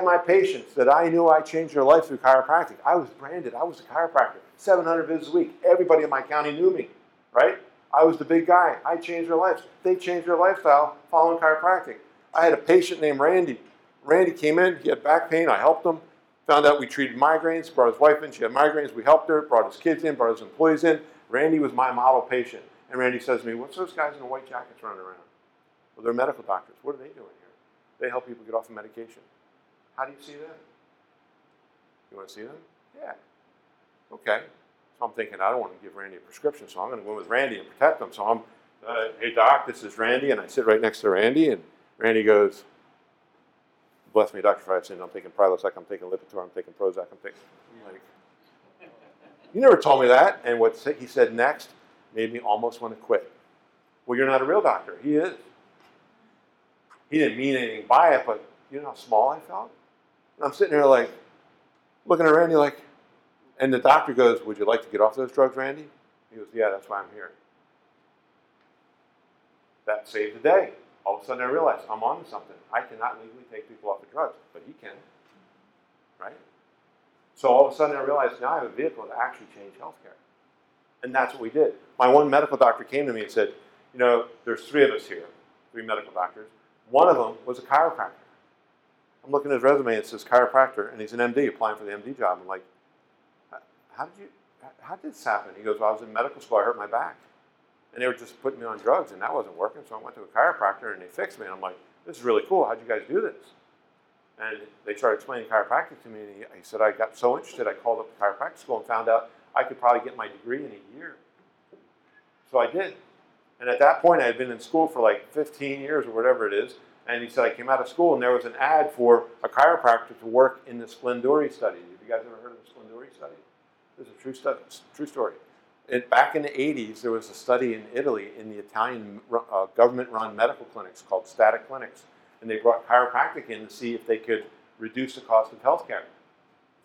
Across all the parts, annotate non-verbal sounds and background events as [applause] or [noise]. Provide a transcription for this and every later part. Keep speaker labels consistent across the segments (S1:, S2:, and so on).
S1: had my patients that I knew I changed their life through chiropractic. I was branded. I was a chiropractor. 700 visits a week. Everybody in my county knew me, right? I was the big guy. I changed their lives. They changed their lifestyle following chiropractic. I had a patient named Randy. Randy came in. He had back pain. I helped him. Found out we treated migraines. Brought his wife in. She had migraines. We helped her. Brought his kids in. Brought his employees in. Randy was my model patient. And Randy says to me, "What's those guys in the white jackets running around?" Well, they're medical doctors. What are they doing here? They help people get off of medication. How do you see them? You want to see them? Yeah. Okay. So I'm thinking, I don't want to give Randy a prescription, so I'm going to go with Randy and protect him. So I'm, uh, hey, doc, this is Randy. And I sit right next to Randy, and Randy goes, bless me, Dr. Fry, I'm taking Prilosec, I'm taking Lipitor, I'm taking Prozac, I'm taking. I'm like, [laughs] you never told me that. And what he said next made me almost want to quit. Well, you're not a real doctor. He is. He didn't mean anything by it, but you know how small I felt? And I'm sitting there like, looking at Randy like, and the doctor goes, Would you like to get off those drugs, Randy? He goes, Yeah, that's why I'm here. That saved the day. All of a sudden I realized I'm on to something. I cannot legally take people off the drugs, but he can. Right? So all of a sudden I realized now I have a vehicle to actually change healthcare. And that's what we did. My one medical doctor came to me and said, You know, there's three of us here, three medical doctors. One of them was a chiropractor. I'm looking at his resume, it says chiropractor, and he's an MD applying for the MD job. I'm like, how did you, how did this happen? He goes, well, I was in medical school, I hurt my back. And they were just putting me on drugs, and that wasn't working, so I went to a chiropractor, and they fixed me. And I'm like, this is really cool. How'd you guys do this? And they started explaining chiropractic to me, and he, he said, I got so interested, I called up the chiropractic school and found out I could probably get my degree in a year. So I did. And at that point, I had been in school for like 15 years or whatever it is. And he said, I came out of school and there was an ad for a chiropractor to work in the Splendori study. Have you guys ever heard of the Splendori study? It's a true, study, true story. It, back in the 80s, there was a study in Italy in the Italian uh, government run medical clinics called static clinics. And they brought chiropractic in to see if they could reduce the cost of healthcare.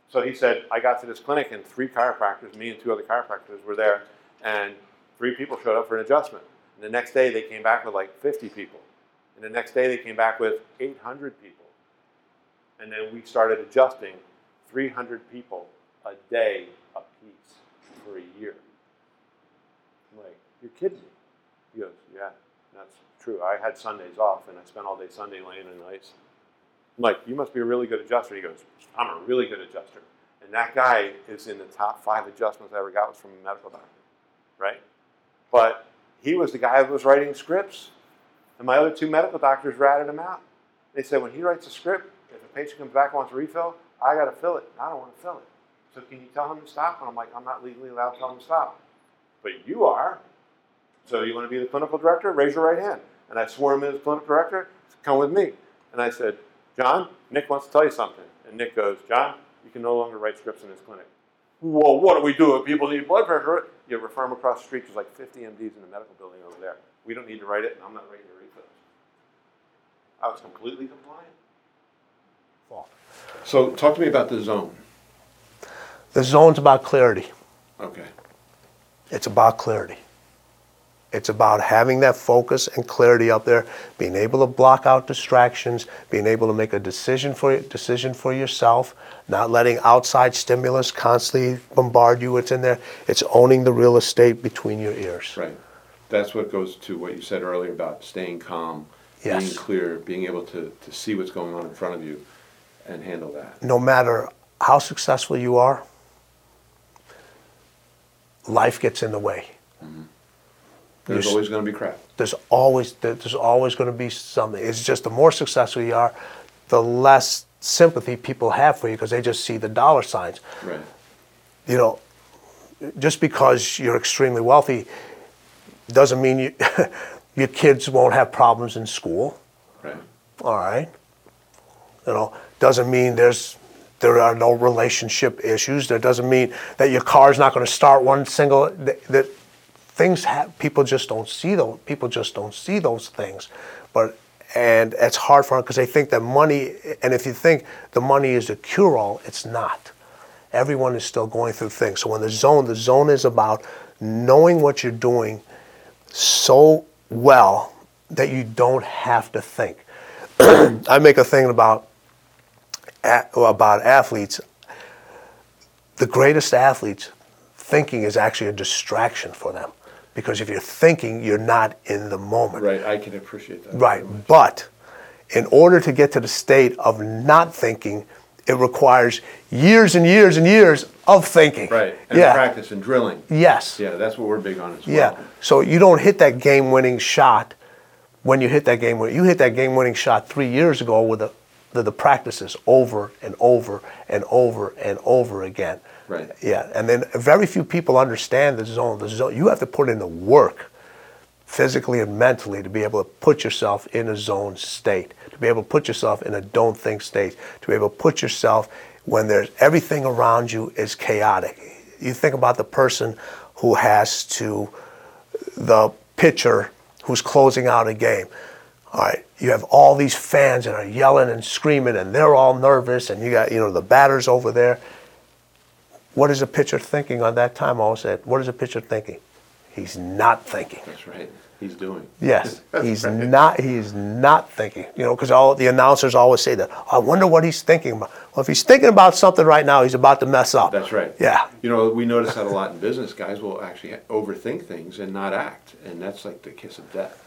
S1: So he said, I got to this clinic and three chiropractors, me and two other chiropractors were there, and three people showed up for an adjustment. And the next day they came back with like 50 people. And the next day they came back with 800 people. And then we started adjusting 300 people a day a piece for a year. I'm like, you're kidding me. He goes, yeah, that's true. I had Sundays off and I spent all day Sunday laying in ice. I'm like, you must be a really good adjuster. He goes, I'm a really good adjuster. And that guy is in the top five adjustments I ever got was from a medical doctor, right? But he was the guy who was writing scripts and my other two medical doctors ratted him out. They said, when he writes a script, if a patient comes back and wants a refill, I got to fill it. I don't want to fill it. So can you tell him to stop? And I'm like, I'm not legally allowed to tell him to stop. But you are. So you want to be the clinical director? Raise your right hand. And I swore him in as clinical director. Come with me. And I said, John, Nick wants to tell you something. And Nick goes, John, you can no longer write scripts in this clinic. Well, what do we do if people need blood pressure? You refer them across the street. There's like 50 MDs in the medical building over there. We don't need to write it, and I'm not writing a it. I was completely compliant. So talk to me about the zone.
S2: The zone's about clarity.
S1: Okay.
S2: It's about clarity. It's about having that focus and clarity up there, being able to block out distractions, being able to make a decision for decision for yourself, not letting outside stimulus constantly bombard you. What's in there? It's owning the real estate between your ears.
S1: Right. That's what goes to what you said earlier about staying calm, yes. being clear, being able to, to see what's going on in front of you and handle that.
S2: No matter how successful you are, life gets in the way.
S1: Mm-hmm. There's You're, always going to be crap.
S2: There's always there's always going to be something. It's just the more successful you are, the less sympathy people have for you because they just see the dollar signs.
S1: Right.
S2: You know, just because you're extremely wealthy doesn't mean you [laughs] your kids won't have problems in school.
S1: Right.
S2: All right. You know, doesn't mean there's there are no relationship issues. That doesn't mean that your car's not going to start one single. That, that things have people just don't see those. People just don't see those things, but and it's hard for them because they think that money. And if you think the money is the cure-all, it's not. Everyone is still going through things. So when the zone, the zone is about knowing what you're doing so well that you don't have to think. [clears throat] I make a thing about about athletes, the greatest athletes, thinking is actually a distraction for them. Because if you're thinking, you're not in the moment.
S3: Right, I can appreciate that.
S2: Right. But in order to get to the state of not thinking, it requires years and years and years of thinking.
S3: Right, and
S2: yeah.
S3: practice and drilling.
S2: Yes.
S3: Yeah, that's what we're big on as well.
S2: Yeah. So you don't hit that game winning shot when you hit that game winning. You hit that game winning shot three years ago with the, the, the practices over and over and over and over again.
S3: Right.
S2: Yeah. And then very few people understand the zone. The zone. You have to put in the work physically and mentally to be able to put yourself in a zone state, to be able to put yourself in a don't think state, to be able to put yourself when there's everything around you is chaotic. You think about the person who has to, the pitcher who's closing out a game. All right, you have all these fans that are yelling and screaming, and they're all nervous, and you got you know the batters over there. What is a pitcher thinking on that time? I always said, what is a pitcher thinking? He's not thinking.
S3: That's right, he's doing.
S2: Yes, [laughs] he's
S3: right.
S2: not. He's not thinking. You know, because all the announcers always say that. I wonder what he's thinking about. Well, if he's thinking about something right now, he's about to mess up.
S3: That's right.
S2: Yeah.
S3: You know, we notice that a lot in business. Guys will actually overthink things and not act, and that's like the kiss of death.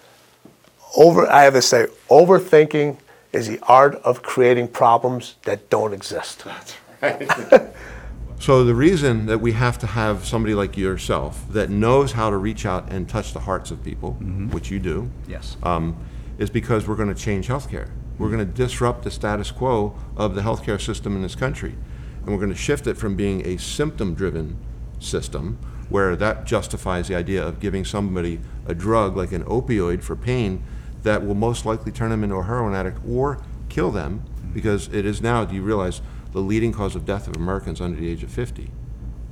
S2: Over. I have to say, overthinking is the art of creating problems that don't exist.
S3: That's right. [laughs] so the reason that we have to have somebody like yourself that knows how to reach out and touch the hearts of people, which you do,
S4: Yes.
S3: um, is because we're going to change healthcare. We're going to disrupt the status quo of the healthcare system in this country, and we're going to shift it from being a symptom-driven system where that justifies the idea of giving somebody a drug like an opioid for pain that will most likely turn them into a heroin addict or kill them because it is now do you realize the leading cause of death of Americans under the age of 50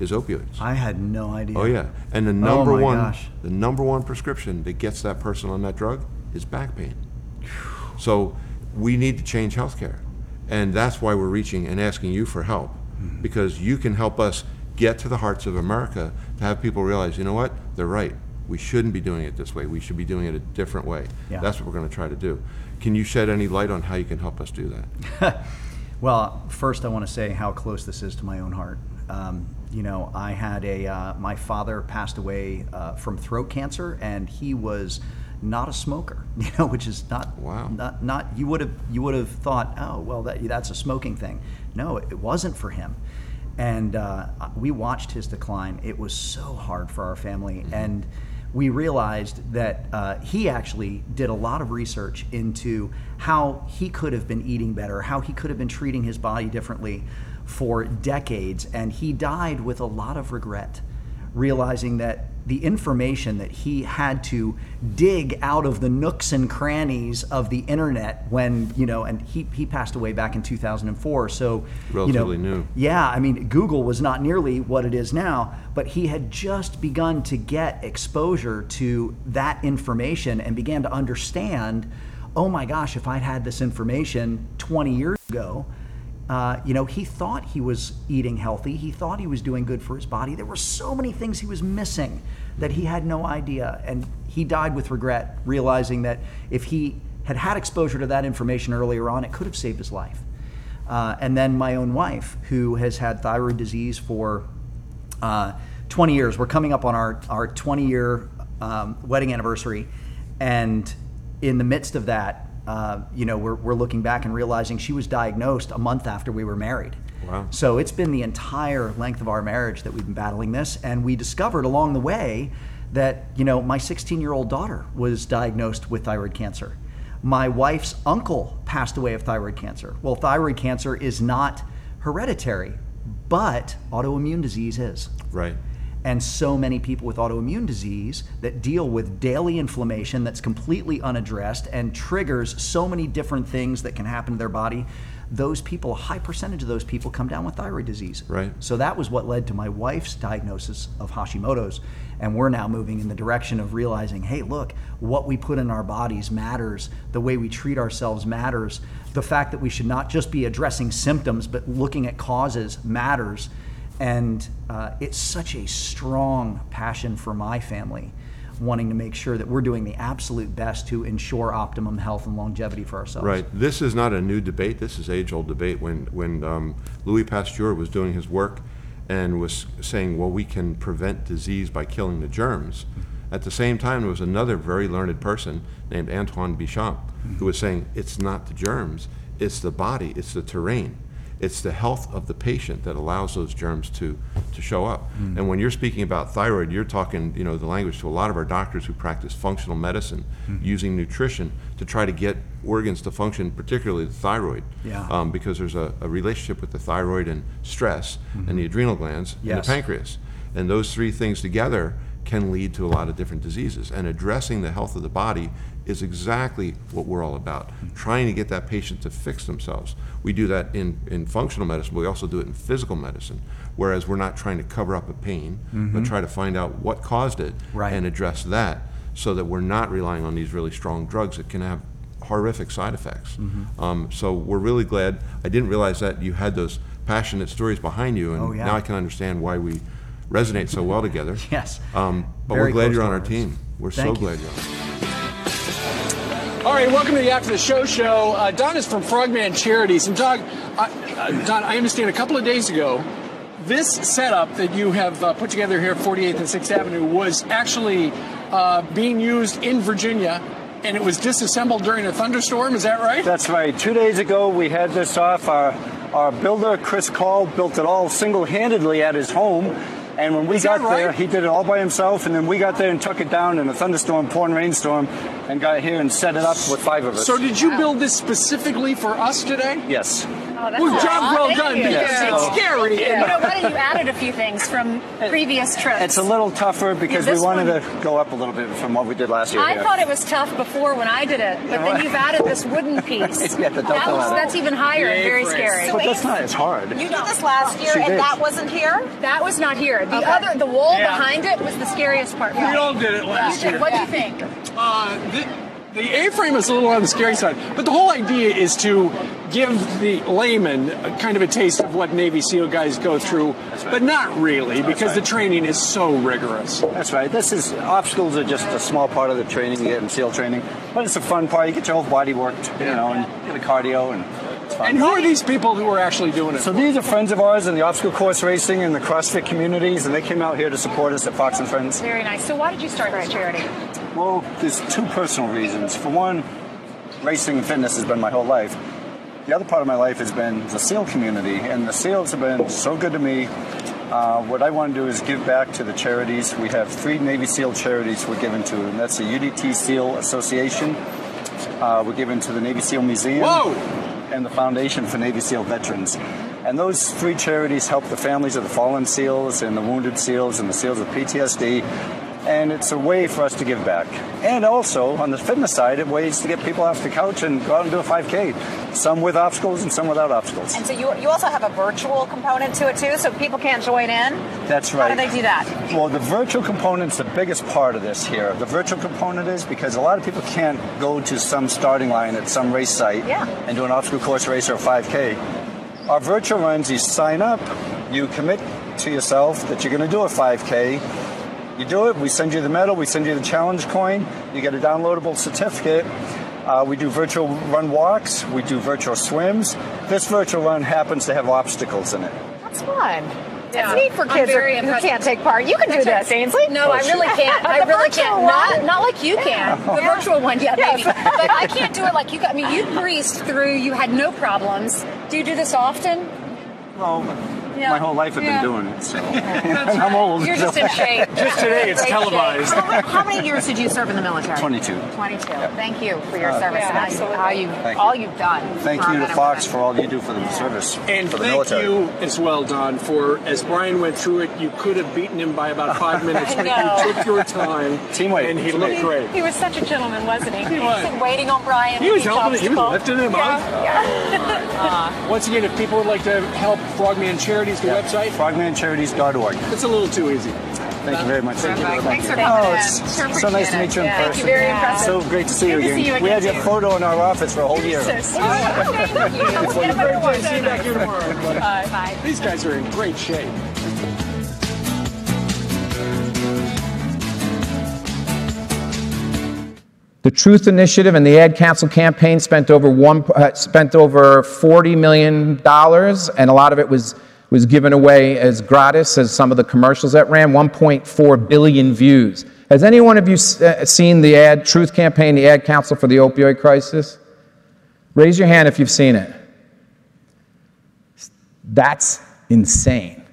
S3: is opioids.
S4: I had no idea.
S3: Oh yeah, and the number
S4: my
S3: one,
S4: gosh.
S3: the number one prescription that gets that person on that drug is back pain. So we need to change healthcare, and that's why we're reaching and asking you for help,
S4: Mm-hmm.
S3: because you can help us get to the hearts of America to have people realize, you know what, they're right. We shouldn't be doing it this way. We should be doing it a different way.
S4: Yeah.
S3: That's what we're going to try to do. Can you shed any light on how you can help us do that? [laughs]
S4: Well, first I want to say how close this is to my own heart. Um, you know, I had a uh, my father passed away uh, from throat cancer, and he was not a smoker. [laughs] You know, which is not
S3: Wow.
S4: not not you would have you would have thought, oh well, that that's a smoking thing. No, it wasn't for him. And uh, we watched his decline. It was so hard for our family, and we realized that uh, he actually did a lot of research into how he could have been eating better, how he could have been treating his body differently for decades, and he died with a lot of regret, realizing that the information that he had to dig out of the nooks and crannies of the internet when you know and he, he passed away back in 2004 so you know,
S3: Relatively new.
S4: yeah, I mean, Google was not nearly what it is now, but he had just begun to get exposure to that information and began to understand oh my gosh, if I'd had this information 20 years ago, uh, you know, he thought he was eating healthy. He thought he was doing good for his body. There were so many things he was missing that he had no idea. And he died with regret, realizing that if he had had exposure to that information earlier on, it could have saved his life. Uh, and then my own wife, who has had thyroid disease for uh, 20 years. We're coming up on our, our 20 year um, wedding anniversary. And in the midst of that, uh, you know, we're, we're looking back and realizing she was diagnosed a month after we were married.
S3: Wow.
S4: So it's been the entire length of our marriage that we've been battling this. And we discovered along the way that, you know, my 16 year old daughter was diagnosed with thyroid cancer. My wife's uncle passed away of thyroid cancer. Well, thyroid cancer is not hereditary, but autoimmune disease is.
S3: Right.
S4: And so many people with autoimmune disease that deal with daily inflammation that's completely unaddressed and triggers so many different things that can happen to their body. Those people, a high percentage of those people come down with thyroid disease.
S3: Right.
S4: So that was what led to my wife's diagnosis of Hashimoto's. And we're now moving in the direction of realizing hey, look, what we put in our bodies matters. The way we treat ourselves matters. The fact that we should not just be addressing symptoms, but looking at causes matters. And uh, it's such a strong passion for my family wanting to make sure that we're doing the absolute best to ensure optimum health and longevity for ourselves.
S3: Right. This is not a new debate. This is age-old debate. When when um, Louis Pasteur was doing his work and was saying, well, we can prevent disease by killing the germs. At the same time, there was another very learned person named Antoine Béchamp who was saying, it's not the germs, it's the body, it's the terrain. It's the health of the patient that allows those germs to, to show up. Hmm. And when you're speaking about thyroid, you're talking, you know, the language to a lot of our doctors who practice functional medicine, hmm. using nutrition to try to get organs to function, particularly the thyroid.
S4: Yeah.
S3: Um, because there's a, a relationship with the thyroid and stress and the hmm. adrenal glands and the pancreas. And those three things together can lead to a lot of different diseases. And addressing the health of the body is exactly what we're all about, trying to get that patient to fix themselves. We do that in, in functional medicine, but we also do it in physical medicine, whereas we're not trying to cover up a pain, but try to find out what caused it
S4: Right.
S3: and address that so that we're not relying on these really strong drugs that can have horrific side effects. Um, so we're really glad. I didn't realize that you had those passionate stories behind you, and
S4: Oh, yeah.
S3: now I can understand why we resonate so well together. [laughs]
S4: Yes.
S3: Um, but
S4: Very
S3: we're glad you're on our team. We're so
S4: you.
S3: glad you're on.
S5: All right, welcome to the After the Show show. Uh, Don is from Frogman Charities. And Don, uh, uh, Don, I understand a couple of days ago, this setup that you have uh, put together here at 48th and 6th Avenue was actually uh, being used in Virginia, and it was disassembled during a thunderstorm. Is that right?
S6: That's right. Two days ago, we had this off. Our, our builder, Chris Call, built it all single handedly at his home. And when we
S5: Is that
S6: got there, he did it all by himself. And then we got there and took it down in a thunderstorm, pouring rainstorm, and got here and set it up with five of us.
S5: So, did you build this specifically for us today?
S6: yes.
S7: Oh, that's
S5: Well,
S7: nice.
S5: job well
S7: Thank
S5: done
S7: you.
S5: because
S6: Yeah.
S5: It's scary.
S7: You know what? You added a few things from previous trips.
S6: It's a little tougher because
S7: Yeah,
S6: we wanted
S7: one-
S6: to go up a little bit from what we did last year.
S7: I
S6: here.
S7: thought it was tough before when I did it, but then you've added this wooden [laughs] piece.
S6: Yeah, the
S7: that was,
S6: ladder.
S7: that's even higher and very
S5: Chris.
S7: scary.
S6: But that's not as hard.
S8: You did this last year,
S6: She
S8: and
S6: did.
S8: that wasn't here.
S7: That was not here. The other, the wall
S5: Yeah.
S7: behind it was the scariest part.
S5: We all did it last
S7: You
S5: year.
S7: What do you think?
S5: Uh, the, the A-frame is a little on the scary side, but the whole idea is to give the layman a kind of a taste of what Navy SEAL guys go through, but not really because the training is so rigorous.
S6: That's right. This is obstacles are just a small part of the training you get in SEAL training, but it's a fun part. You get your whole body worked, you know, and get a cardio, and fun.
S5: And who are these people who are actually doing it?
S6: So these are friends of ours in the obstacle course racing and the CrossFit communities, and they came out here to support us at Fox and Friends.
S7: Very nice. So why did you start this charity?
S6: Well, there's two personal reasons. For one, racing and fitness has been my whole life. The other part of my life has been the SEAL community, and the SEALs have been so good to me. Uh, what I want to do is give back to the charities. We have three Navy SEAL charities we're giving to, and that's the UDT SEAL Association. Uh, we're giving to the Navy SEAL Museum
S5: Whoa!
S6: And the Foundation for Navy SEAL Veterans. And those three charities help the families of the fallen SEALs and the wounded SEALs and the SEALs with PTSD. And it's a way for us to give back. And also, on the fitness side, it ways to get people off the couch and go out and do a 5K. Some with obstacles and some without obstacles.
S8: And so you, you also have a virtual component to it too, so people can't join in.
S6: That's right.
S8: How do they do that?
S6: Well, the virtual component's the biggest part of this here. The virtual component is because a lot of people can't go to some starting line at some race site
S8: Yeah.
S6: and do an obstacle course race or a 5K. Our virtual runs, you sign up, you commit to yourself that you're going to do a 5K. You do it, we send you the medal, we send you the challenge coin, you get a downloadable certificate. Uh, we do virtual run walks, we do virtual swims. This virtual run happens to have obstacles in it.
S8: That's fun.
S7: Yeah.
S8: It's neat for kids
S7: very
S8: who, who can't take part. You can do
S7: That's
S8: this,
S7: right.
S8: Ainsley.
S7: No, I really can't. [laughs] I
S8: The
S7: really
S8: virtual
S7: can't.
S8: one?
S7: Not, not like you can. The virtual one, yeah, maybe. but I can't do it like you. I mean, you breezed through. You had no problems. Do you do this often?
S6: Well,
S7: Yeah.
S6: my whole life I've
S7: Yeah.
S6: been doing it, so [laughs] and [laughs] I'm old.
S7: You're just in shape. [laughs]
S5: Just today, it's
S7: Great
S5: televised.
S8: How, how many years did you serve in the military?
S6: 22.
S8: 22. Thank you for your uh, service
S7: Yeah,
S8: and you,
S7: absolutely.
S8: how you
S6: Thank
S8: all
S6: you.
S8: you've done.
S6: Thank you to Fox for all you do for the service
S5: And
S6: for the
S5: thank
S6: military.
S5: you as well, Don, for as Brian went through it, you could have beaten him by about five minutes, but you took your time.
S6: Teamwork.
S5: And he
S6: Teamwork.
S5: looked great.
S7: He was such a gentleman, wasn't he?
S5: He was.
S7: waiting on Brian.
S5: He was helping, he was lifting him up. Once again, if people would like to help Frogman Charities, the website,
S6: Frogmancharities.org.
S5: it's a little too easy.
S6: Thank you very much. Thank you.
S8: Thanks for
S6: Oh,
S8: coming in.
S6: it's
S8: Sure
S6: so nice to meet you in
S8: it.
S6: person.
S8: Thank you. Very impressive.
S6: So great to see you
S7: Good to
S6: again.
S7: see you
S6: we had your photo in our office for a whole year.
S7: So sweet. Thank you. We'll get him every.
S5: See you back here tomorrow. everybody.
S7: Bye.
S5: These guys are in great shape.
S9: The Truth Initiative and the Ad Council campaign spent over one uh, spent over 40 million dollars, and a lot of it was was given away as gratis as some of the commercials that ran. 1.4 billion views. Has any one of you uh, seen the Ad Truth campaign, the Ad Council for the opioid crisis? Raise your hand if you've seen it. That's insane.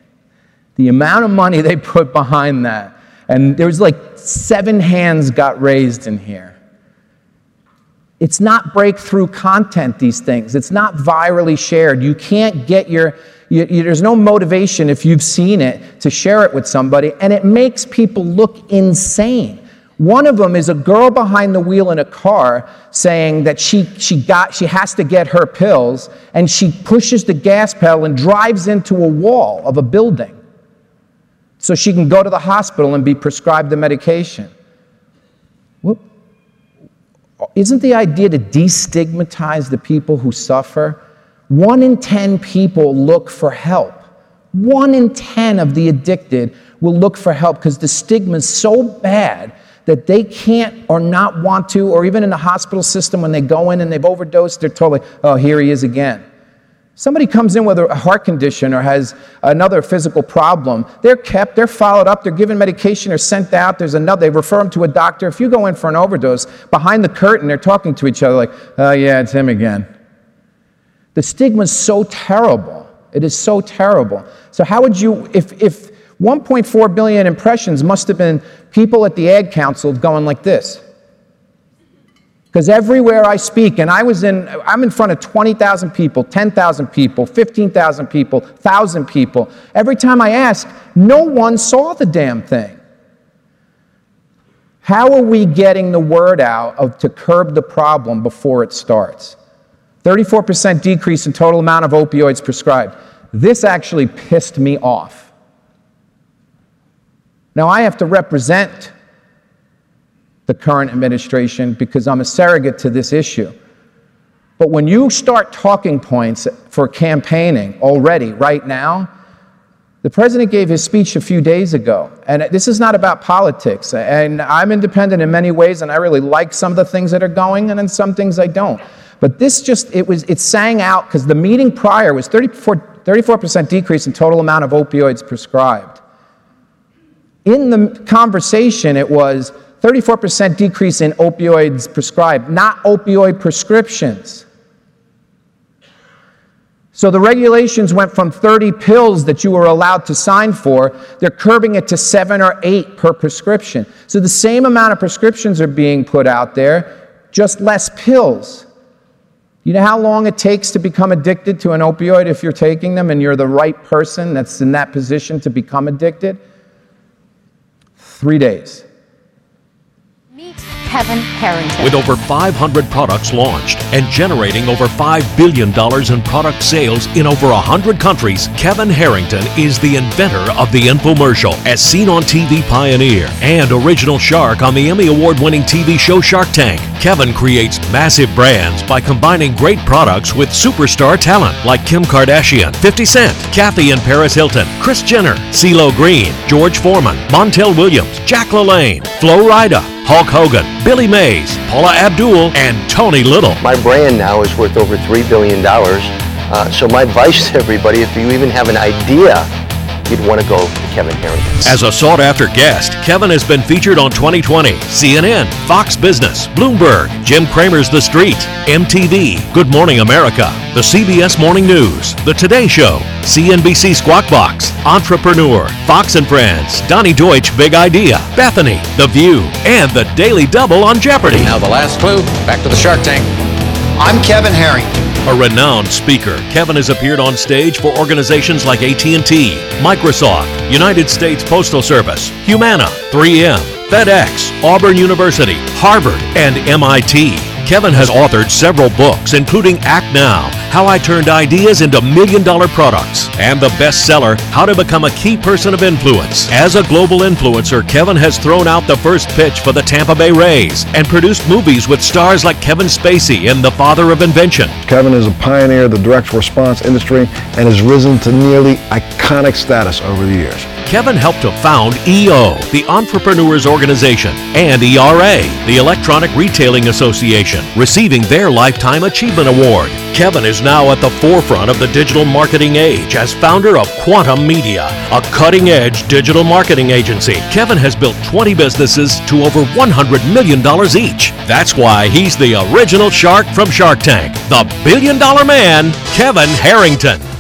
S9: The amount of money they put behind that. And there was like seven hands got raised in here. It's not breakthrough content, these things. It's not virally shared. You can't get your, you, you- there's no motivation if you've seen it to share it with somebody, and it makes people look insane. One of them is a girl behind the wheel in a car saying that she, she, got, she has to get her pills, and she pushes the gas pedal and drives into a wall of a building so she can go to the hospital and be prescribed the medication. Isn't the idea to destigmatize the people who suffer? One in 10 people look for help. One in 10 of the addicted will look for help because the stigma is so bad that they can't or not want to, or even in the hospital system when they go in and they've overdosed, they're like, oh, here he is again. Somebody comes in with a heart condition or has another physical problem, they're kept, they're followed up, they're given medication or sent out. There's another, they refer them to a doctor. If you go in for an overdose, behind the curtain, they're talking to each other like, oh, yeah, it's him again. The stigma is so terrible. It is so terrible. So, how would you, if, if 1.4 billion impressions must have been people at the Ad Council going like this? Because everywhere I speak, and I was in, I'm in front of 20,000 people, 10,000 people, 15,000 people, 1,000 people. Every time I ask, no one saw the damn thing. How are we getting the word out of, to curb the problem before it starts? 34% decrease in total amount of opioids prescribed. This actually pissed me off. Now, I have to represent the current administration because I'm a surrogate to this issue. But when you start talking points for campaigning already, right now, the president gave his speech a few days ago, and this is not about politics. And I'm independent in many ways, and I really like some of the things that are going, and then some things I don't. But this just, it was, it sang out because the meeting prior was 34, 34% decrease in total amount of opioids prescribed. In the conversation, it was 34% decrease in opioids prescribed, not opioid prescriptions. So the regulations went from 30 pills that you were allowed to sign for, they're curbing it to seven or eight per prescription. So the same amount of prescriptions are being put out there, just less pills. You know how long it takes to become addicted to an opioid if you're taking them and you're the right person that's in that position to become addicted? Three days.
S7: Meet Kevin Harrington.
S10: With over 500 products launched and generating over $5 billion in product sales in over 100 countries, Kevin Harrington is the inventor of the infomercial, as seen on TV Pioneer, and original shark on the Emmy Award winning TV show Shark Tank. Kevin creates massive brands by combining great products with superstar talent like Kim Kardashian, 50 Cent, Kathy and Paris Hilton, Kris Jenner, CeeLo Green, George Foreman, Montel Williams, Jack LaLanne, Flo Rida, Hulk Hogan, Billy Mays, Paula Abdul, and Tony Little.
S11: My brand now is worth over $3 billion. Uh, so my advice to everybody, if you even have an idea, you'd want to go to Kevin Harrington.
S10: As a sought after guest, Kevin has been featured on 2020, CNN, Fox Business, Bloomberg, Jim Cramer's The Street, MTV, Good Morning America, the CBS Morning News, The Today Show, CNBC Squawk Box, Entrepreneur, Fox and Friends, Donny Deutsch Big Idea, Bethenny, The View, and The Daily Double on Jeopardy!
S12: Now the last clue, back to the Shark Tank. I'm Kevin Harrington.
S10: A renowned speaker, Kevin has appeared on stage for organizations like AT&T, Microsoft, United States Postal Service, Humana, 3M, FedEx, Auburn University, Harvard, and MIT. Kevin has authored several books, including Act Now, how I turned ideas into million dollar products, and the bestseller, How to Become a Key Person of Influence. As a global influencer, Kevin has thrown out the first pitch for the Tampa Bay Rays and produced movies with stars like Kevin Spacey in The Father of Invention.
S13: Kevin is a pioneer of the direct response industry and has risen to nearly iconic status over the years.
S10: Kevin helped to found EO, the Entrepreneurs Organization, and ERA, the Electronic Retailing Association, receiving their Lifetime Achievement Award. Kevin is now at the forefront of the digital marketing age as founder of Quantum Media, a cutting edge digital marketing agency. Kevin has built 20 businesses to over $100 million each. That's why he's the original shark from Shark Tank, the billion dollar man, Kevin Harrington.